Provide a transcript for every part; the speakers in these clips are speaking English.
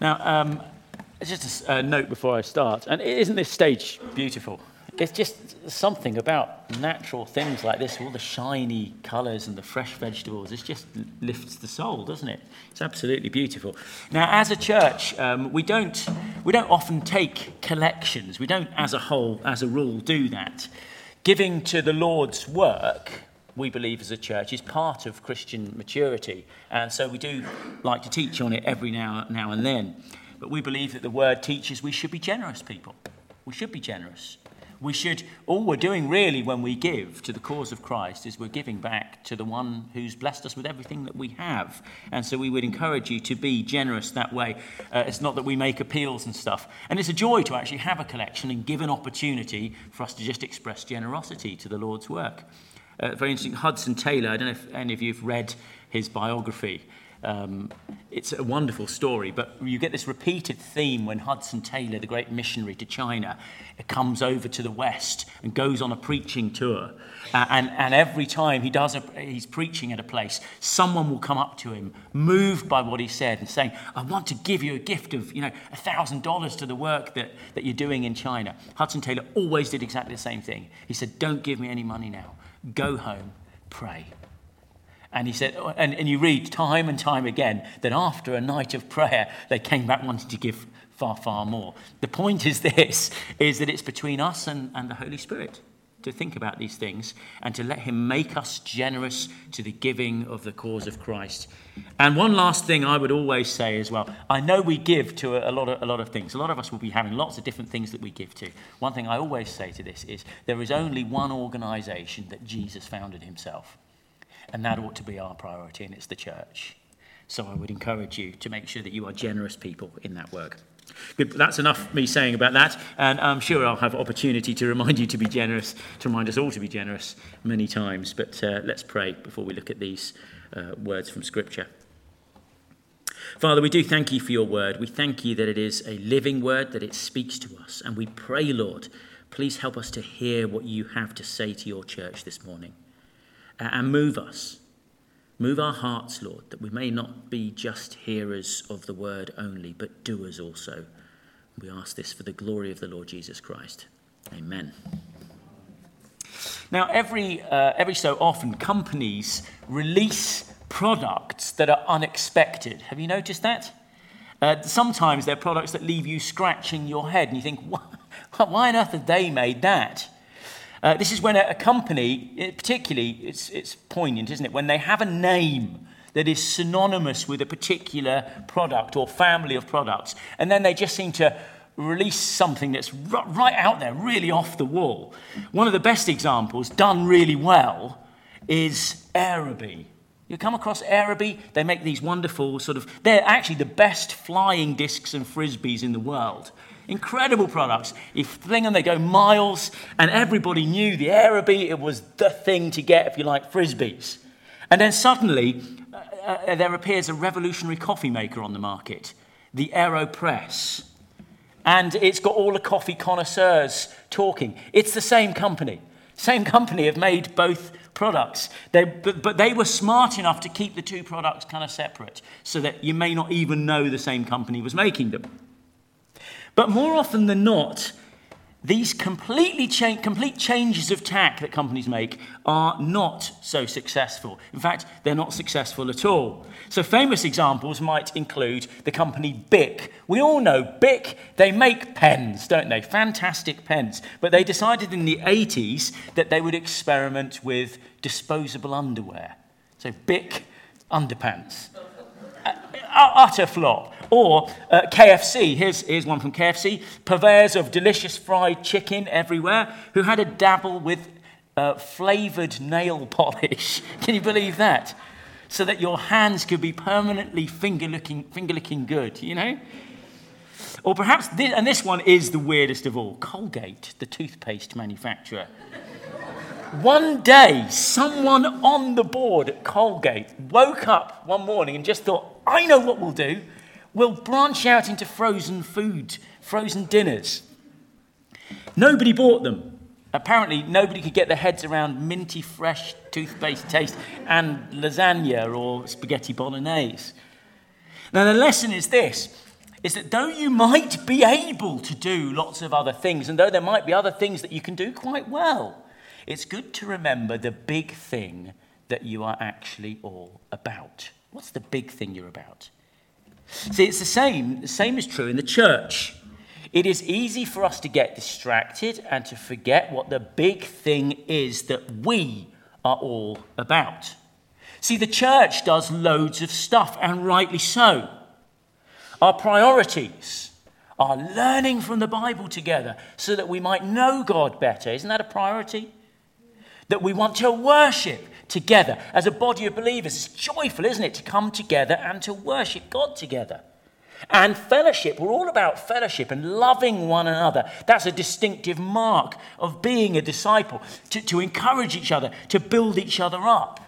Now, um, just a note before I start, and isn't this stage beautiful? It's just something about natural things like this, all the shiny colours and the fresh vegetables. It just lifts the soul, doesn't it? It's absolutely beautiful. Now, as a church, um, we don't we don't often take collections. We don't, as a whole, as a rule, do that. Giving to the Lord's work we believe as a church is part of Christian maturity. And so we do like to teach on it every now, now and then. But we believe that the word teaches we should be generous people. We should be generous. We should, all we're doing really when we give to the cause of Christ is we're giving back to the one who's blessed us with everything that we have. And so we would encourage you to be generous that way. Uh, it's not that we make appeals and stuff. And it's a joy to actually have a collection and give an opportunity for us to just express generosity to the Lord's work. Uh, very interesting, Hudson Taylor, I don't know if any of you have read his biography. Um, it's a wonderful story, but you get this repeated theme when Hudson Taylor, the great missionary to China, comes over to the West and goes on a preaching tour. Uh, and, and every time he does a, he's preaching at a place, someone will come up to him, moved by what he said, and saying, I want to give you a gift of, you know, $1,000 to the work that, that you're doing in China. Hudson Taylor always did exactly the same thing. He said, Don't give me any money now. Go home, pray. And he said, oh, and, and you read time and time again that after a night of prayer, they came back wanting to give far, far more. The point is this, is that it's between us and, and the Holy Spirit to think about these things and to let him make us generous to the giving of the cause of Christ. And one last thing I would always say as well I know we give to a, lot of, a lot of things. A lot of us will be having lots of different things that we give to. One thing I always say to this is there is only one organization that Jesus founded himself. And that ought to be our priority, and it's the church. So I would encourage you to make sure that you are generous people in that work. Good, that's enough me saying about that, and I'm sure I'll have opportunity to remind you to be generous, to remind us all to be generous many times. But uh, let's pray before we look at these uh, words from Scripture. Father, we do thank you for your word. We thank you that it is a living word, that it speaks to us. And we pray, Lord, please help us to hear what you have to say to your church this morning and move us. Move our hearts, Lord, that we may not be just hearers of the word only, but doers also. We ask this for the glory of the Lord Jesus Christ. Amen. Now, every, uh, every so often, companies release products that are unexpected. Have you noticed that? Uh, sometimes they're products that leave you scratching your head, and you think, why on earth have they made that? Uh, this is when a, a company, it, particularly, it's, it's poignant, isn't it? When they have a name that is synonymous with a particular product or family of products, and then they just seem to release something that's r- right out there, really off the wall. One of the best examples, done really well, is Aerobie. You come across Aerobie, they make these wonderful sort of, they're actually the best flying discs and frisbees in the world. Incredible products. You fling them, they go miles, and everybody knew the Aerobie, it was the thing to get if you like frisbees. And then suddenly, uh, uh, there appears a revolutionary coffee maker on the market, the AeroPress. And it's got all the coffee connoisseurs talking. It's the same company. Same company have made both products. They, but, but they were smart enough to keep the two products kind of separate so that you may not even know the same company was making them. But more often than not, these completely cha- complete changes of tack that companies make are not so successful. In fact, they're not successful at all. So, famous examples might include the company Bic. We all know Bic, they make pens, don't they? Fantastic pens. But they decided in the 80s that they would experiment with disposable underwear. So, Bic underpants. Utter flop. Or uh, KFC, here's, here's one from KFC, purveyors of delicious fried chicken everywhere, who had a dabble with uh, flavored nail polish. Can you believe that? So that your hands could be permanently finger licking, finger licking good, you know? Or perhaps, this, and this one is the weirdest of all Colgate, the toothpaste manufacturer. One day, someone on the board at Colgate woke up one morning and just thought, I know what we'll do We'll branch out into frozen food, frozen dinners. Nobody bought them. Apparently, nobody could get their heads around minty fresh toothpaste taste and lasagna or spaghetti bolognese. Now, the lesson is this is that though you might be able to do lots of other things, and though there might be other things that you can do quite well, it's good to remember the big thing that you are actually all about. What's the big thing you're about? See, it's the same. The same is true in the church. It is easy for us to get distracted and to forget what the big thing is that we are all about. See, the church does loads of stuff, and rightly so. Our priorities are learning from the Bible together so that we might know God better. Isn't that a priority? That we want to worship together as a body of believers. It's joyful, isn't it, to come together and to worship God together. And fellowship, we're all about fellowship and loving one another. That's a distinctive mark of being a disciple, to, to encourage each other, to build each other up.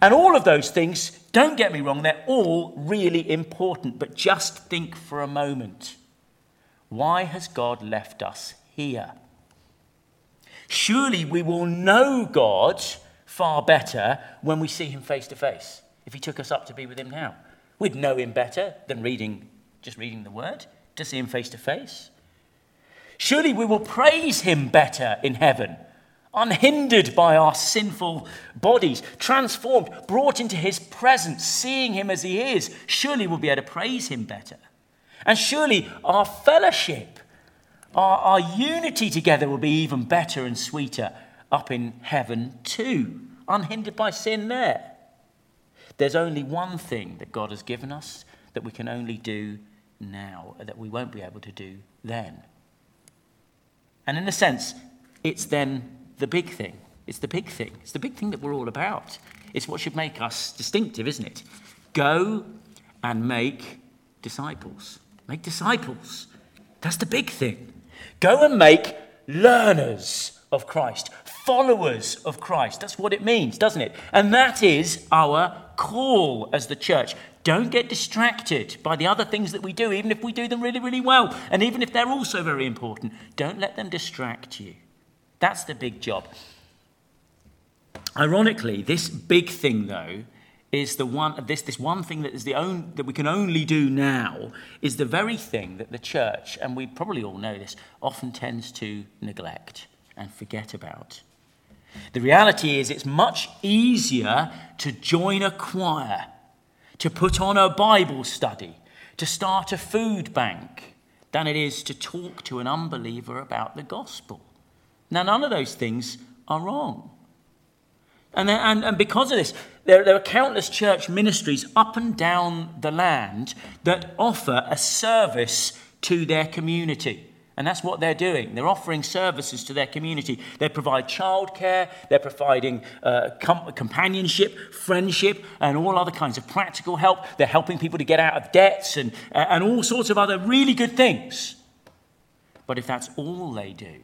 And all of those things, don't get me wrong, they're all really important. But just think for a moment why has God left us here? Surely we will know God far better when we see him face to face. If he took us up to be with him now, we'd know him better than reading just reading the word, to see him face to face. Surely we will praise him better in heaven unhindered by our sinful bodies, transformed, brought into his presence, seeing him as he is, surely we'll be able to praise him better. And surely our fellowship, our, our unity together will be even better and sweeter up in heaven too, unhindered by sin there. There's only one thing that God has given us that we can only do now, that we won't be able to do then. And in a sense, it's then the big thing. It's the big thing. It's the big thing that we're all about. It's what should make us distinctive, isn't it? Go and make disciples. Make disciples. That's the big thing. Go and make learners of Christ, followers of Christ. That's what it means, doesn't it? And that is our call as the church. Don't get distracted by the other things that we do, even if we do them really, really well, and even if they're also very important. Don't let them distract you. That's the big job. Ironically, this big thing, though, is the one this, this one thing that is the own, that we can only do now is the very thing that the church, and we probably all know this, often tends to neglect and forget about. The reality is it's much easier to join a choir, to put on a Bible study, to start a food bank, than it is to talk to an unbeliever about the gospel. Now, none of those things are wrong. And, and, and because of this, there, there are countless church ministries up and down the land that offer a service to their community. And that's what they're doing. They're offering services to their community. They provide childcare, they're providing uh, com- companionship, friendship, and all other kinds of practical help. They're helping people to get out of debts and, and all sorts of other really good things. But if that's all they do,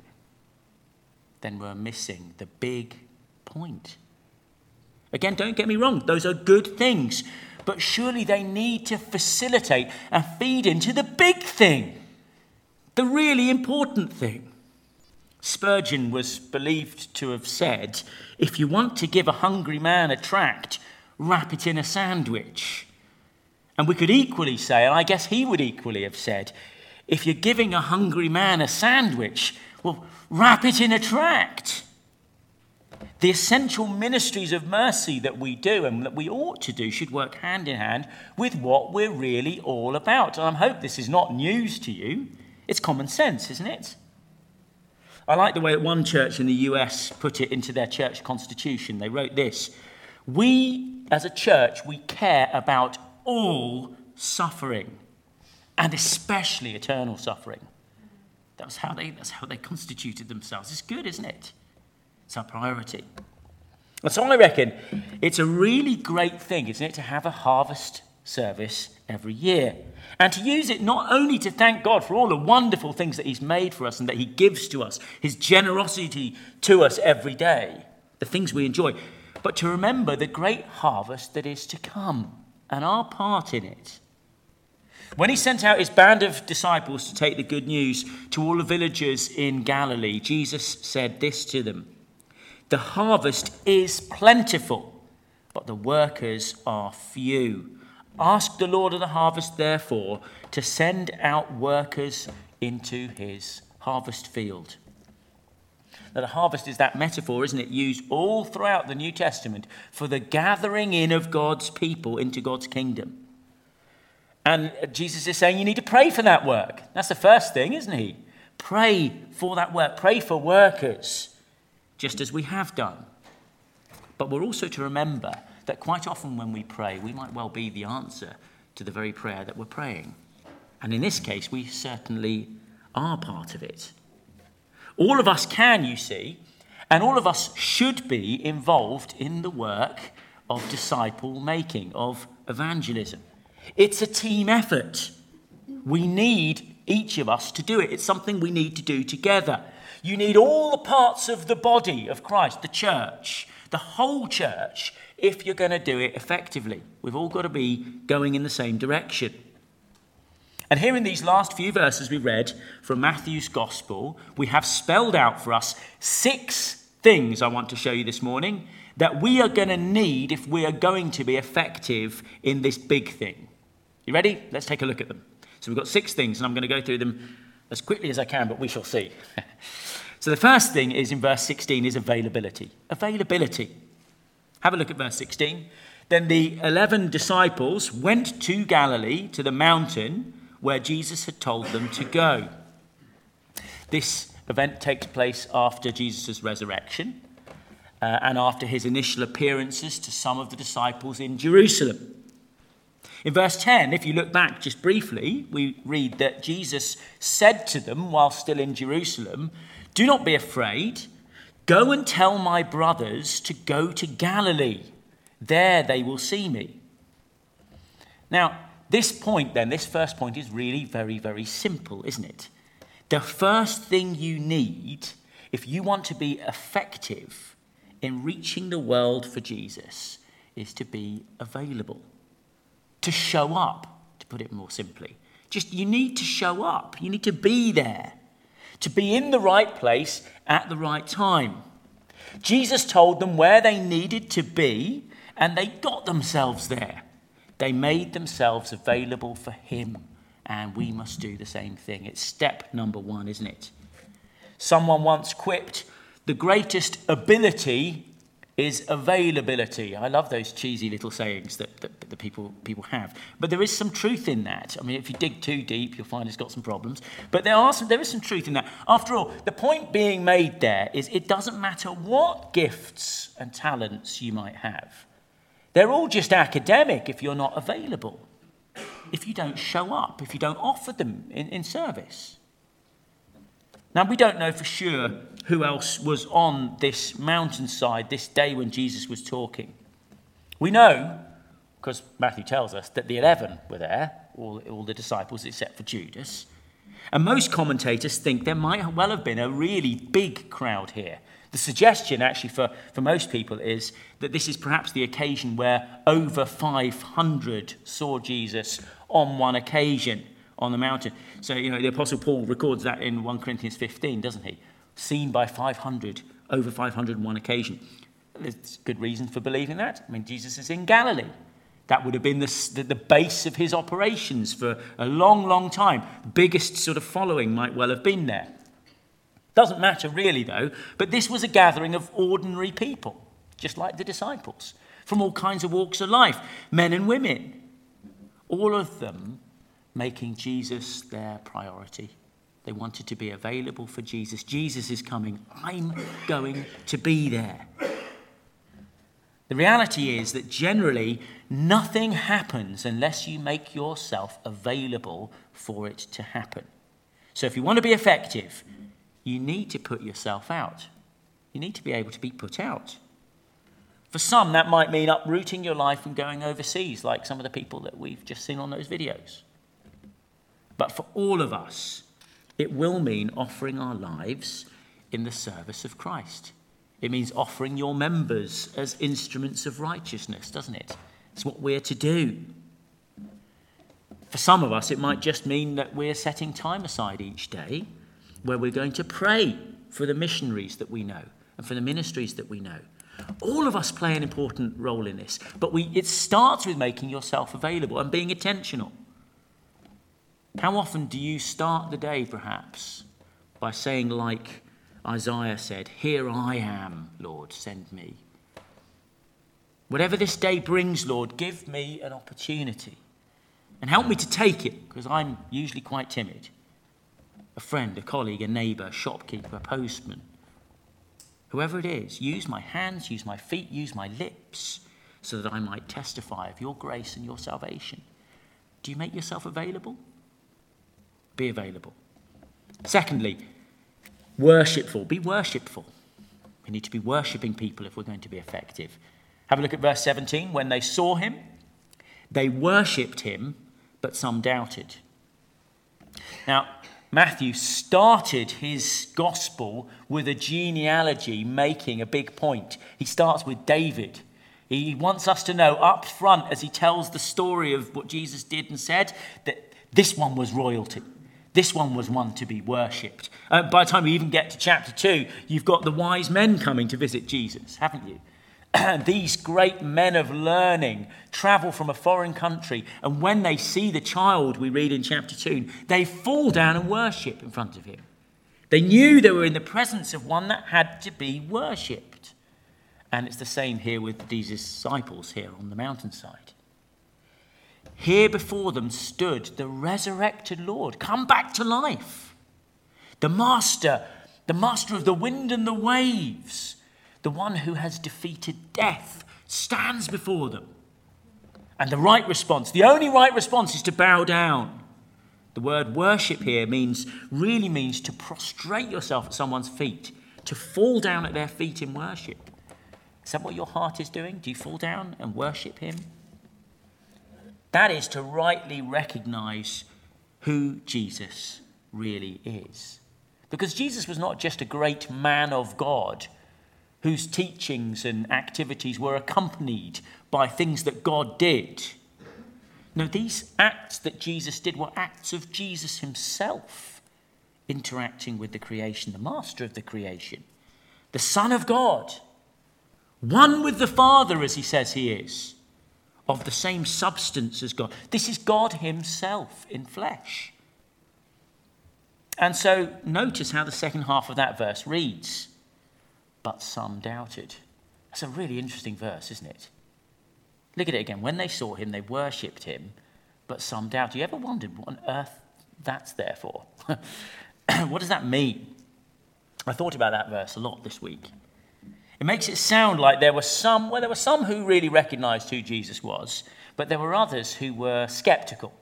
then we're missing the big point. Again, don't get me wrong, those are good things, but surely they need to facilitate and feed into the big thing, the really important thing. Spurgeon was believed to have said, If you want to give a hungry man a tract, wrap it in a sandwich. And we could equally say, and I guess he would equally have said, if you're giving a hungry man a sandwich, well, wrap it in a tract. The essential ministries of mercy that we do and that we ought to do should work hand in hand with what we're really all about. And I hope this is not news to you. It's common sense, isn't it? I like the way that one church in the US put it into their church constitution. They wrote this We, as a church, we care about all suffering, and especially eternal suffering. That's how they, that's how they constituted themselves. It's good, isn't it? It's our priority. And so I reckon it's a really great thing, isn't it, to have a harvest service every year. And to use it not only to thank God for all the wonderful things that He's made for us and that He gives to us, His generosity to us every day, the things we enjoy, but to remember the great harvest that is to come and our part in it. When he sent out his band of disciples to take the good news to all the villagers in Galilee, Jesus said this to them The harvest is plentiful, but the workers are few. Ask the Lord of the harvest, therefore, to send out workers into his harvest field. Now, the harvest is that metaphor, isn't it? Used all throughout the New Testament for the gathering in of God's people into God's kingdom. And Jesus is saying you need to pray for that work. That's the first thing, isn't he? Pray for that work. Pray for workers, just as we have done. But we're also to remember that quite often when we pray, we might well be the answer to the very prayer that we're praying. And in this case, we certainly are part of it. All of us can, you see, and all of us should be involved in the work of disciple making, of evangelism. It's a team effort. We need each of us to do it. It's something we need to do together. You need all the parts of the body of Christ, the church, the whole church, if you're going to do it effectively. We've all got to be going in the same direction. And here in these last few verses we read from Matthew's Gospel, we have spelled out for us six things I want to show you this morning that we are going to need if we are going to be effective in this big thing. You ready? Let's take a look at them. So we've got six things, and I'm going to go through them as quickly as I can, but we shall see. so the first thing is in verse 16 is availability. Availability. Have a look at verse 16. Then the 11 disciples went to Galilee, to the mountain where Jesus had told them to go. This event takes place after Jesus' resurrection uh, and after his initial appearances to some of the disciples in Jerusalem. In verse 10, if you look back just briefly, we read that Jesus said to them while still in Jerusalem, Do not be afraid. Go and tell my brothers to go to Galilee. There they will see me. Now, this point, then, this first point is really very, very simple, isn't it? The first thing you need if you want to be effective in reaching the world for Jesus is to be available, to show up, to put it more simply. Just you need to show up, you need to be there, to be in the right place at the right time. Jesus told them where they needed to be, and they got themselves there. They made themselves available for Him, and we must do the same thing. It's step number one, isn't it? Someone once quipped, the greatest ability is availability. I love those cheesy little sayings that, that, that, the people, people have. But there is some truth in that. I mean, if you dig too deep, you'll find it's got some problems. But there, are some, there is some truth in that. After all, the point being made there is it doesn't matter what gifts and talents you might have. They're all just academic if you're not available, if you don't show up, if you don't offer them in, in service. Now, we don't know for sure who else was on this mountainside this day when Jesus was talking. We know, because Matthew tells us, that the 11 were there, all, all the disciples except for Judas. And most commentators think there might well have been a really big crowd here. The suggestion, actually, for, for most people is that this is perhaps the occasion where over 500 saw Jesus on one occasion on the mountain. So, you know, the Apostle Paul records that in 1 Corinthians 15, doesn't he? Seen by 500, over 500 on one occasion. There's good reason for believing that. I mean, Jesus is in Galilee. That would have been the, the, the, base of his operations for a long, long time. Biggest sort of following might well have been there. Doesn't matter really, though, but this was a gathering of ordinary people, just like the disciples, from all kinds of walks of life, men and women, all of them making Jesus their priority. They wanted to be available for Jesus. Jesus is coming. I'm going to be there. The reality is that generally nothing happens unless you make yourself available for it to happen. So if you want to be effective, you need to put yourself out. You need to be able to be put out. For some, that might mean uprooting your life and going overseas, like some of the people that we've just seen on those videos. But for all of us, it will mean offering our lives in the service of Christ. It means offering your members as instruments of righteousness, doesn't it? It's what we're to do. For some of us, it might just mean that we're setting time aside each day where we're going to pray for the missionaries that we know and for the ministries that we know. All of us play an important role in this, but we, it starts with making yourself available and being intentional. How often do you start the day, perhaps, by saying, like Isaiah said, Here I am, Lord, send me? Whatever this day brings, Lord, give me an opportunity and help me to take it, because I'm usually quite timid. A friend, a colleague, a neighbour, a shopkeeper, a postman, whoever it is, use my hands, use my feet, use my lips so that I might testify of your grace and your salvation. Do you make yourself available? Be available. Secondly, worshipful. Be worshipful. We need to be worshipping people if we're going to be effective. Have a look at verse 17. When they saw him, they worshipped him, but some doubted. Now, Matthew started his gospel with a genealogy making a big point. He starts with David. He wants us to know up front as he tells the story of what Jesus did and said that this one was royalty. This one was one to be worshipped. Uh, by the time we even get to chapter 2, you've got the wise men coming to visit Jesus, haven't you? these great men of learning travel from a foreign country, and when they see the child, we read in chapter 2, they fall down and worship in front of him. They knew they were in the presence of one that had to be worshipped. And it's the same here with these disciples here on the mountainside. Here before them stood the resurrected Lord, come back to life. The master, the master of the wind and the waves the one who has defeated death, stands before them. And the right response, the only right response, is to bow down. The word worship here means, really means to prostrate yourself at someone's feet, to fall down at their feet in worship. Is that what your heart is doing? Do you fall down and worship Him? That is to rightly recognize who Jesus really is. Because Jesus was not just a great man of God whose teachings and activities were accompanied by things that God did. No, these acts that Jesus did were acts of Jesus himself interacting with the creation, the master of the creation, the Son of God, one with the Father, as he says he is, of the same substance as God. This is God himself in flesh. And so notice how the second half of that verse reads but some doubted. That's a really interesting verse, isn't it? Look at it again. When they saw him, they worshipped him, but some doubted. You ever wondered what on earth that's there for? what does that mean? I thought about that verse a lot this week. It makes it sound like there were some, well, there were some who really recognized who Jesus was, but there were others who were skeptical.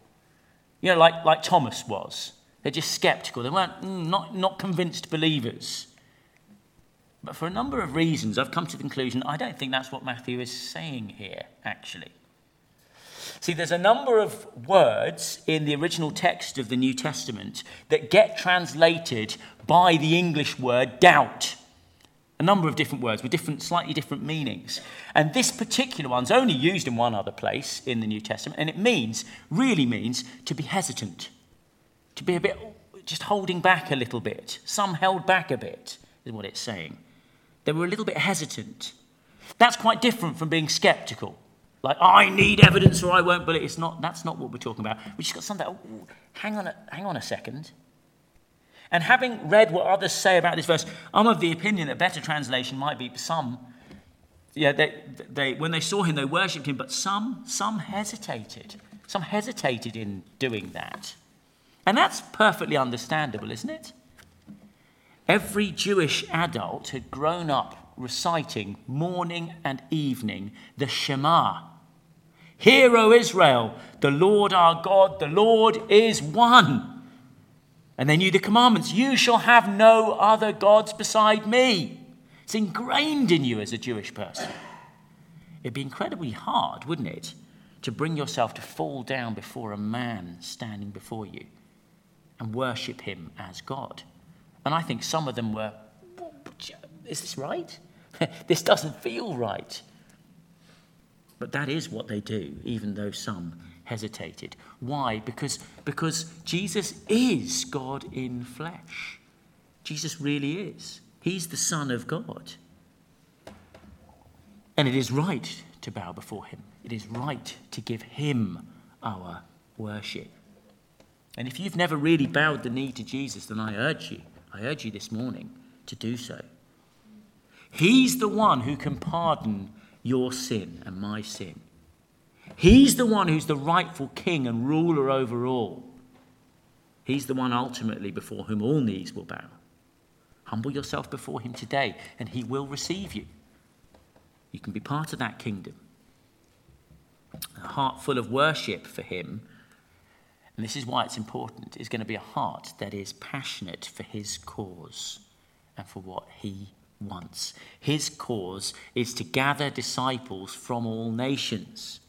You know, like, like Thomas was. They're just skeptical. They weren't mm, not, not convinced believers. But for a number of reasons, I've come to the conclusion I don't think that's what Matthew is saying here, actually. See, there's a number of words in the original text of the New Testament that get translated by the English word doubt. A number of different words with different, slightly different meanings. And this particular one's only used in one other place in the New Testament, and it means, really means, to be hesitant, to be a bit, just holding back a little bit. Some held back a bit, is what it's saying. They were a little bit hesitant. That's quite different from being skeptical. Like, oh, I need evidence or I won't believe. It's not, that's not what we're talking about. We just got something, oh, hang, on a, hang on a second. And having read what others say about this verse, I'm of the opinion that better translation might be some. Yeah, they, they, when they saw him, they worshipped him, but some, some hesitated. Some hesitated in doing that. And that's perfectly understandable, isn't it? Every Jewish adult had grown up reciting morning and evening the Shema. Hear, O Israel, the Lord our God, the Lord is one. And they knew the commandments you shall have no other gods beside me. It's ingrained in you as a Jewish person. It'd be incredibly hard, wouldn't it, to bring yourself to fall down before a man standing before you and worship him as God. And I think some of them were, is this right? this doesn't feel right. But that is what they do, even though some hesitated. Why? Because, because Jesus is God in flesh. Jesus really is. He's the Son of God. And it is right to bow before him. It is right to give him our worship. And if you've never really bowed the knee to Jesus, then I urge you, I urge you this morning to do so. He's the one who can pardon your sin and my sin. He's the one who's the rightful king and ruler over all. He's the one ultimately before whom all knees will bow. Humble yourself before him today, and he will receive you. You can be part of that kingdom. A heart full of worship for him, and this is why it's important, is going to be a heart that is passionate for his cause and for what he wants. His cause is to gather disciples from all nations.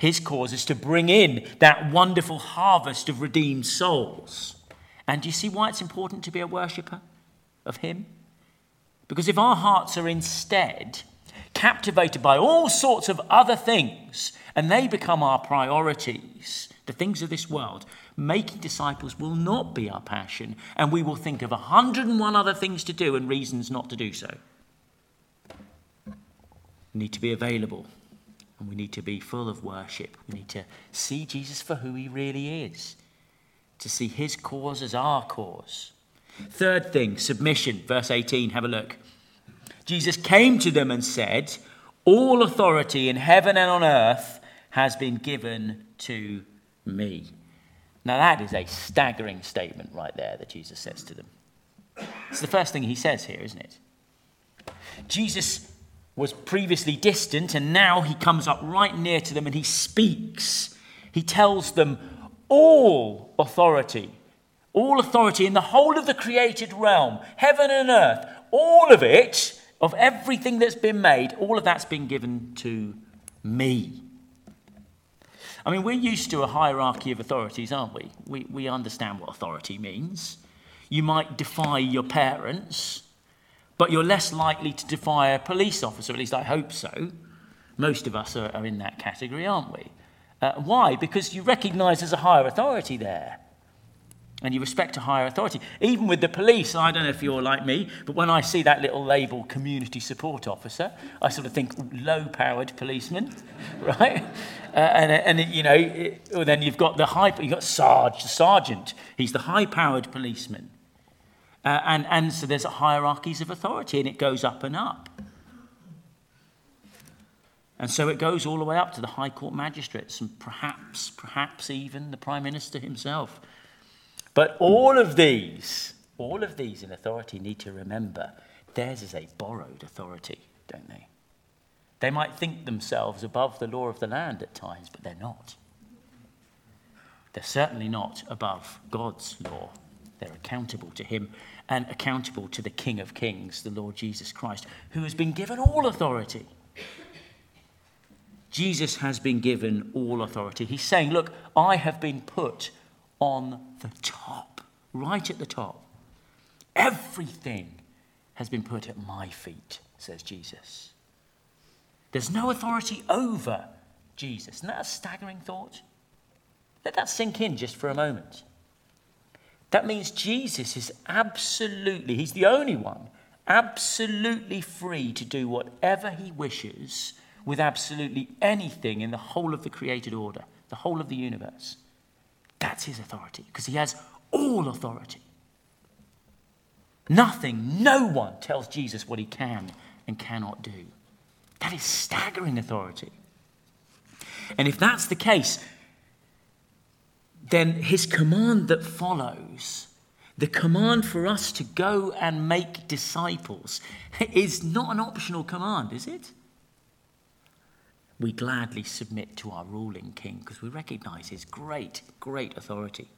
His cause is to bring in that wonderful harvest of redeemed souls. And do you see why it's important to be a worshipper of Him? Because if our hearts are instead captivated by all sorts of other things and they become our priorities, the things of this world, making disciples will not be our passion, and we will think of a hundred and one other things to do and reasons not to do so. We need to be available and we need to be full of worship. We need to see Jesus for who he really is, to see his cause as our cause. Third thing, submission. Verse 18, have a look. Jesus came to them and said, All authority in heaven and on earth has been given to me. Now, that is a staggering statement right there that Jesus says to them. It's the first thing he says here, isn't it? Jesus was previously distant, and now he comes up right near to them and he speaks. He tells them all authority, all authority in the whole of the created realm, heaven and earth, all of it, of everything that's been made, all of that's been given to me. I mean, we're used to a hierarchy of authorities, aren't we? We, we understand what authority means. You might defy your parents, but you're less likely to defy a police officer, at least I hope so. Most of us are, are in that category, aren't we? Uh, why? Because you recognize there's a higher authority there. And you respect a higher authority. Even with the police, I don't know if you're like me, but when I see that little label, community support officer, I sort of think low powered policeman, right? Uh, and, and you know, it, well, then you've got the high, you've got Sarge, the sergeant. He's the high powered policeman. Uh, and, and so there's hierarchies of authority, and it goes up and up. And so it goes all the way up to the High Court magistrates, and perhaps, perhaps even the Prime Minister himself. But all of these, all of these in authority need to remember theirs is a borrowed authority, don't they? They might think themselves above the law of the land at times, but they're not. They're certainly not above God's law. They're accountable to Him and accountable to the King of Kings, the Lord Jesus Christ, who has been given all authority. Jesus has been given all authority. He's saying, Look, I have been put on the top, right at the top. Everything has been put at my feet, says Jesus. There's no authority over Jesus. Isn't that a staggering thought? Let that sink in just for a moment. That means Jesus is absolutely, he's the only one, absolutely free to do whatever he wishes with absolutely anything in the whole of the created order, the whole of the universe. That's his authority, because he has all authority. Nothing, no one tells Jesus what he can and cannot do. That is staggering authority. And if that's the case, then his command that follows, the command for us to go and make disciples, is not an optional command, is it? We gladly submit to our ruling king because we recognize his great, great authority.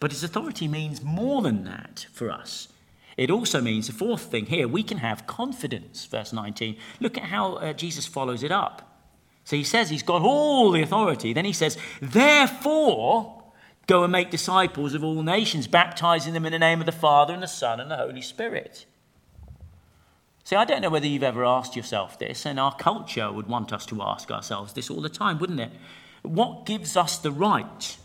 But his authority means more than that for us. It also means the fourth thing here we can have confidence, verse 19. Look at how uh, Jesus follows it up. So he says he's got all the authority. Then he says, Therefore, Go and make disciples of all nations, baptizing them in the name of the Father and the Son and the Holy Spirit. See, I don't know whether you've ever asked yourself this, and our culture would want us to ask ourselves this all the time, wouldn't it? What gives us the right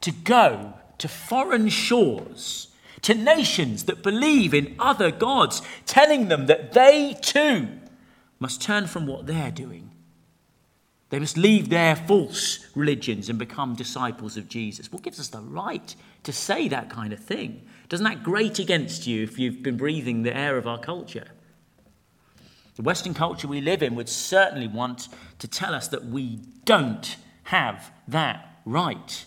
to go to foreign shores, to nations that believe in other gods, telling them that they too must turn from what they're doing. They must leave their false religions and become disciples of Jesus. What gives us the right to say that kind of thing? Doesn't that grate against you if you've been breathing the air of our culture? The Western culture we live in would certainly want to tell us that we don't have that right.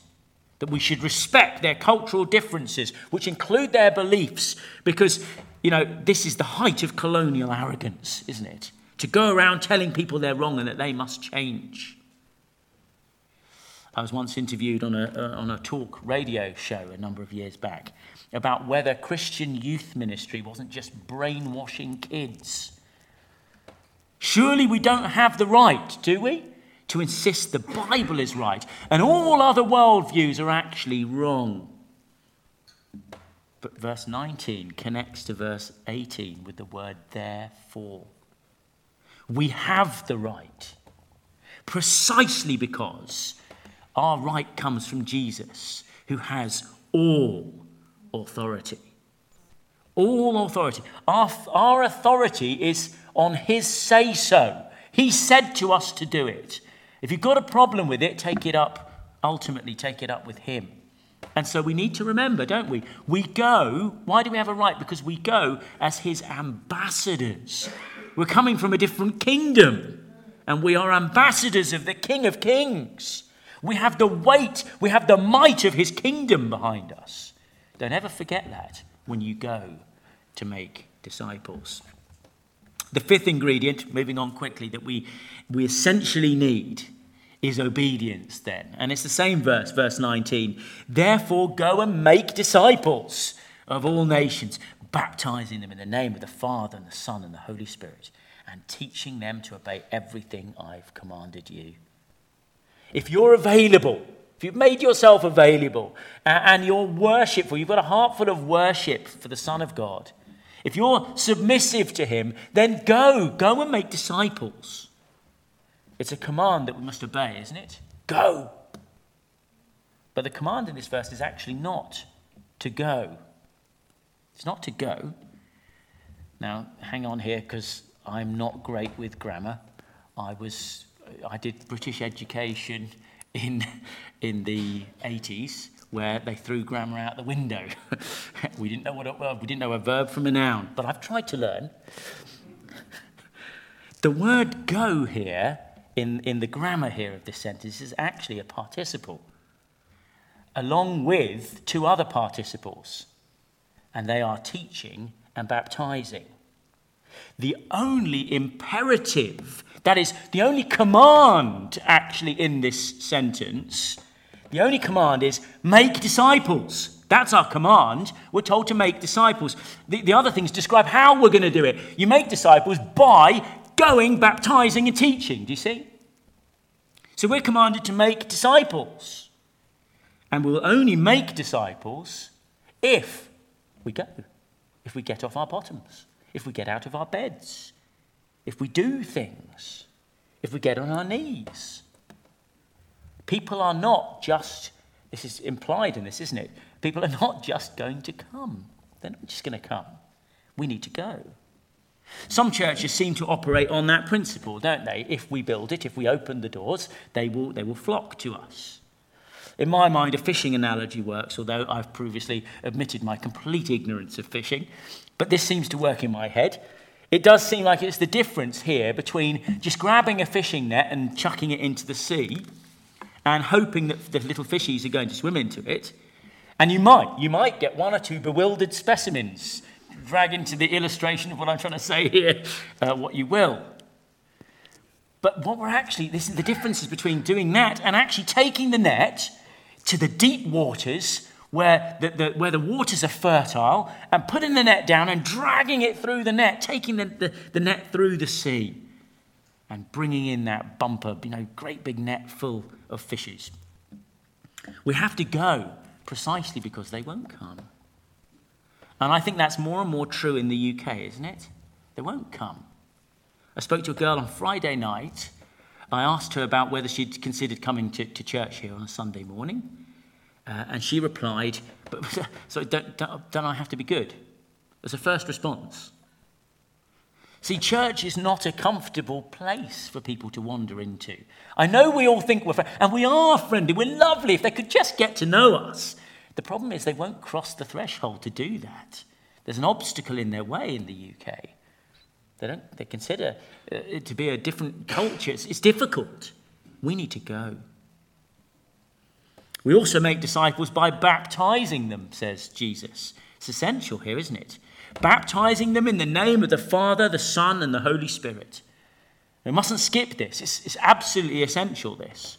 That we should respect their cultural differences, which include their beliefs, because, you know, this is the height of colonial arrogance, isn't it? To go around telling people they're wrong and that they must change. I was once interviewed on a, uh, on a talk radio show a number of years back about whether Christian youth ministry wasn't just brainwashing kids. Surely we don't have the right, do we, to insist the Bible is right and all other worldviews are actually wrong. But verse 19 connects to verse 18 with the word therefore. We have the right precisely because our right comes from Jesus, who has all authority. All authority. Our, our authority is on his say so. He said to us to do it. If you've got a problem with it, take it up, ultimately, take it up with him. And so we need to remember, don't we? We go, why do we have a right? Because we go as his ambassadors. We're coming from a different kingdom, and we are ambassadors of the King of Kings. We have the weight, we have the might of his kingdom behind us. Don't ever forget that when you go to make disciples. The fifth ingredient, moving on quickly, that we, we essentially need is obedience then. And it's the same verse, verse 19. Therefore, go and make disciples of all nations, baptizing them in the name of the Father and the Son and the Holy Spirit, and teaching them to obey everything I've commanded you. If you're available, if you've made yourself available and you're worshipful, you've got a heart full of worship for the Son of God, if you're submissive to him, then go. Go and make disciples. It's a command that we must obey, isn't it? Go. But the command in this verse is actually not to go. It's not to go. Now, hang on here because I'm not great with grammar. I was I did British education in in the 80s where they threw grammar out the window. we didn't know what was, we didn't know a verb from a noun, but I've tried to learn. the word go here, in, in the grammar here of this sentence, is actually a participle, along with two other participles, and they are teaching and baptizing. The only imperative, that is, the only command actually in this sentence, the only command is make disciples. That's our command. We're told to make disciples. The, the other things describe how we're going to do it. You make disciples by going, baptizing, and teaching. Do you see? So we're commanded to make disciples. And we'll only make disciples if we go, if we get off our bottoms, if we get out of our beds, if we do things, if we get on our knees. People are not just, this is implied in this, isn't it? People are not just going to come. They're not just going to come. We need to go. Some churches seem to operate on that principle, don't they? If we build it, if we open the doors, they will, they will flock to us. In my mind, a fishing analogy works, although I've previously admitted my complete ignorance of fishing. But this seems to work in my head. It does seem like it's the difference here between just grabbing a fishing net and chucking it into the sea and hoping that the little fishies are going to swim into it. And you might, you might get one or two bewildered specimens. Drag into the illustration of what I'm trying to say here uh, what you will. But what we're actually, this is the differences between doing that and actually taking the net to the deep waters where the, the, where the waters are fertile and putting the net down and dragging it through the net, taking the, the, the net through the sea and bringing in that bumper, you know, great big net full of fishes. We have to go precisely because they won't come. And I think that's more and more true in the UK, isn't it? They won't come. I spoke to a girl on Friday night. I asked her about whether she'd considered coming to, to church here on a Sunday morning. Uh, and she replied, but, so don't, don't, I have to be good? As a first response. See, church is not a comfortable place for people to wander into. I know we all think we're friendly, and we are friendly, we're lovely if they could just get to know us. The problem is they won't cross the threshold to do that. There's an obstacle in their way in the UK. They, don't, they consider uh, it to be a different culture. It's, it's difficult. We need to go. We also make disciples by baptizing them, says Jesus. It's essential here, isn't it? baptizing them in the name of the Father, the Son, and the Holy Spirit. We mustn't skip this, it's, it's absolutely essential, this.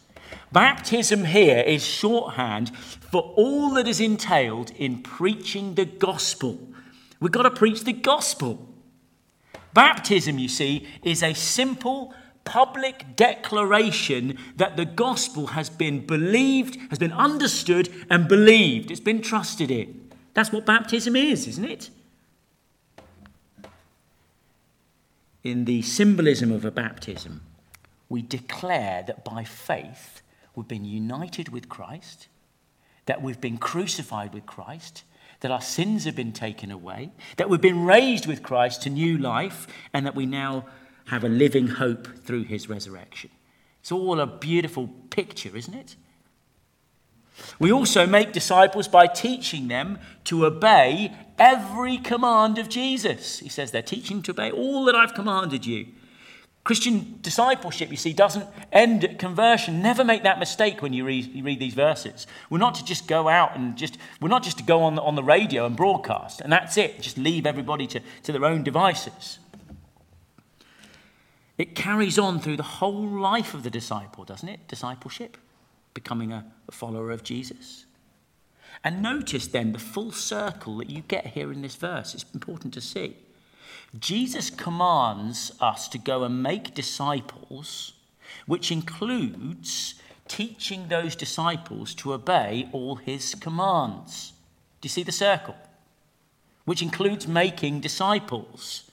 Baptism here is shorthand for all that is entailed in preaching the gospel. We've got to preach the gospel. Baptism, you see, is a simple public declaration that the gospel has been believed, has been understood, and believed. It's been trusted in. That's what baptism is, isn't it? in the symbolism of a baptism, we declare that by faith we've been united with Christ, that we've been crucified with Christ, that our sins have been taken away, that we've been raised with Christ to new life, and that we now have a living hope through his resurrection. It's all a beautiful picture, isn't it? We also make disciples by teaching them to obey every command of Jesus. He says they're teaching to obey all that I've commanded you. Christian discipleship, you see, doesn't end at conversion. Never make that mistake when you read, you read, these verses. We're not to just go out and just, we're not just to go on, on the radio and broadcast, and that's it. Just leave everybody to, to their own devices. It carries on through the whole life of the disciple, doesn't it? Discipleship becoming a, a follower of Jesus. And notice then the full circle that you get here in this verse. It's important to see. Jesus commands us to go and make disciples, which includes teaching those disciples to obey all his commands. Do you see the circle? Which includes making disciples,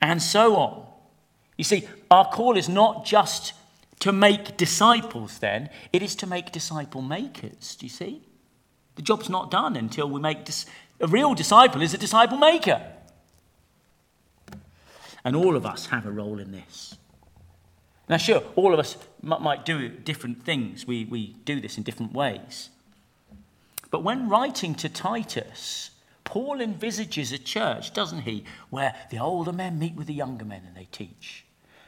and so on. You see, our call is not just to make disciples, then, it is to make disciple makers. Do you see? The job's not done until we make dis- a real disciple is a disciple maker. And all of us have a role in this. Now, sure, all of us might do different things. We, we do this in different ways. But when writing to Titus, Paul envisages a church, doesn't he, where the older men meet with the younger men and they teach.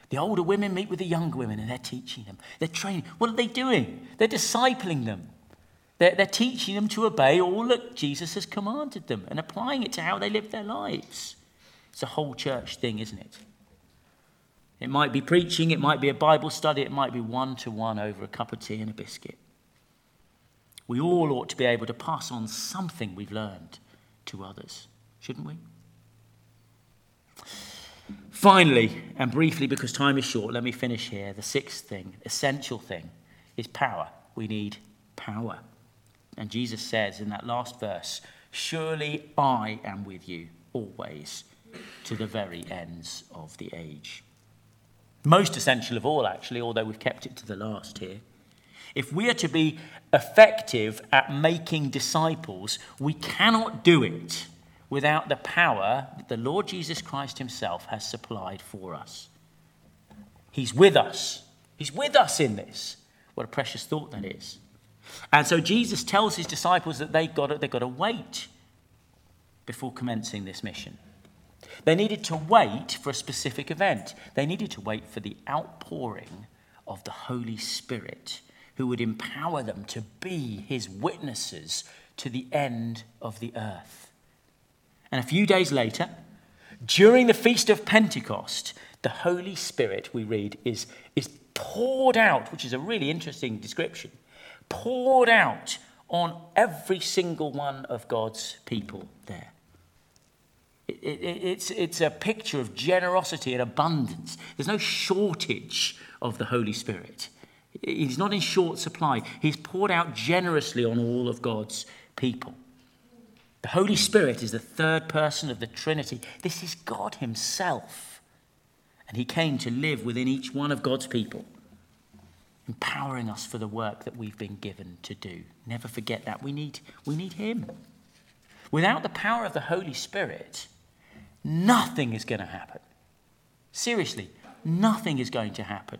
The older women meet with the younger women and they're teaching them. They're training. What are they doing? They're discipling them. They're, they're teaching them to obey all that Jesus has commanded them and applying it to how they live their lives. It's a whole church thing, isn't it? It might be preaching, it might be a Bible study, it might be one to one over a cup of tea and a biscuit. We all ought to be able to pass on something we've learned to others, shouldn't we? Finally, and briefly, because time is short, let me finish here. The sixth thing, essential thing, is power. We need power. And Jesus says in that last verse, Surely I am with you always to the very ends of the age. Most essential of all, actually, although we've kept it to the last here. If we are to be effective at making disciples, we cannot do it without the power that the Lord Jesus Christ Himself has supplied for us. He's with us. He's with us in this. What a precious thought that is. And so Jesus tells his disciples that they've got to, they've got to wait before commencing this mission. They needed to wait for a specific event. They needed to wait for the outpouring of the Holy Spirit, who would empower them to be his witnesses to the end of the earth. And a few days later, during the Feast of Pentecost, the Holy Spirit, we read, is, is poured out, which is a really interesting description, poured out on every single one of God's people there. It, it, it's, it's a picture of generosity and abundance. There's no shortage of the Holy Spirit. He's not in short supply. He's poured out generously on all of God's people. The Holy Spirit is the third person of the Trinity. This is God Himself. And He came to live within each one of God's people, empowering us for the work that we've been given to do. Never forget that. We need, we need Him. Without the power of the Holy Spirit, nothing is going to happen. Seriously, nothing is going to happen.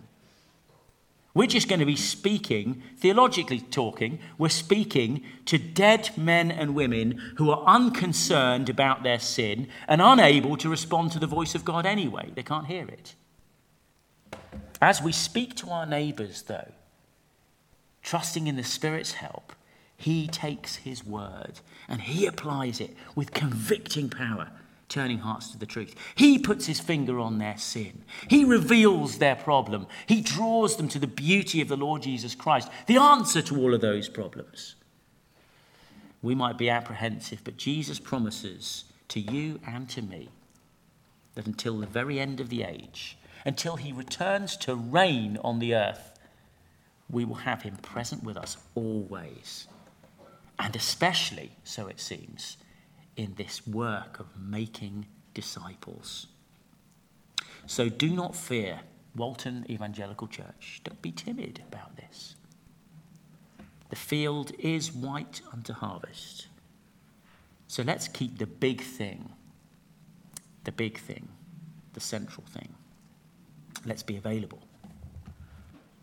We're just going to be speaking, theologically talking, we're speaking to dead men and women who are unconcerned about their sin and unable to respond to the voice of God anyway. They can't hear it. As we speak to our neighbours, though, trusting in the Spirit's help, He takes His word and He applies it with convicting power turning hearts to the truth. He puts his finger on their sin. He reveals their problem. He draws them to the beauty of the Lord Jesus Christ, the answer to all of those problems. We might be apprehensive, but Jesus promises to you and to me that until the very end of the age, until he returns to reign on the earth, we will have him present with us always. And especially, so it seems, in this work of making disciples. So do not fear, Walton Evangelical Church. Don't be timid about this. The field is white unto harvest. So let's keep the big thing, the big thing, the central thing. Let's be available.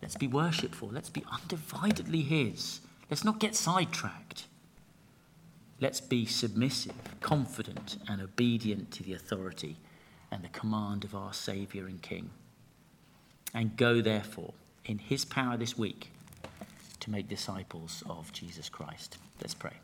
Let's be worshipful. Let's be undividedly His. Let's not get sidetracked. Let's be submissive, confident, and obedient to the authority and the command of our Saviour and King. And go, therefore, in His power this week to make disciples of Jesus Christ. Let's pray.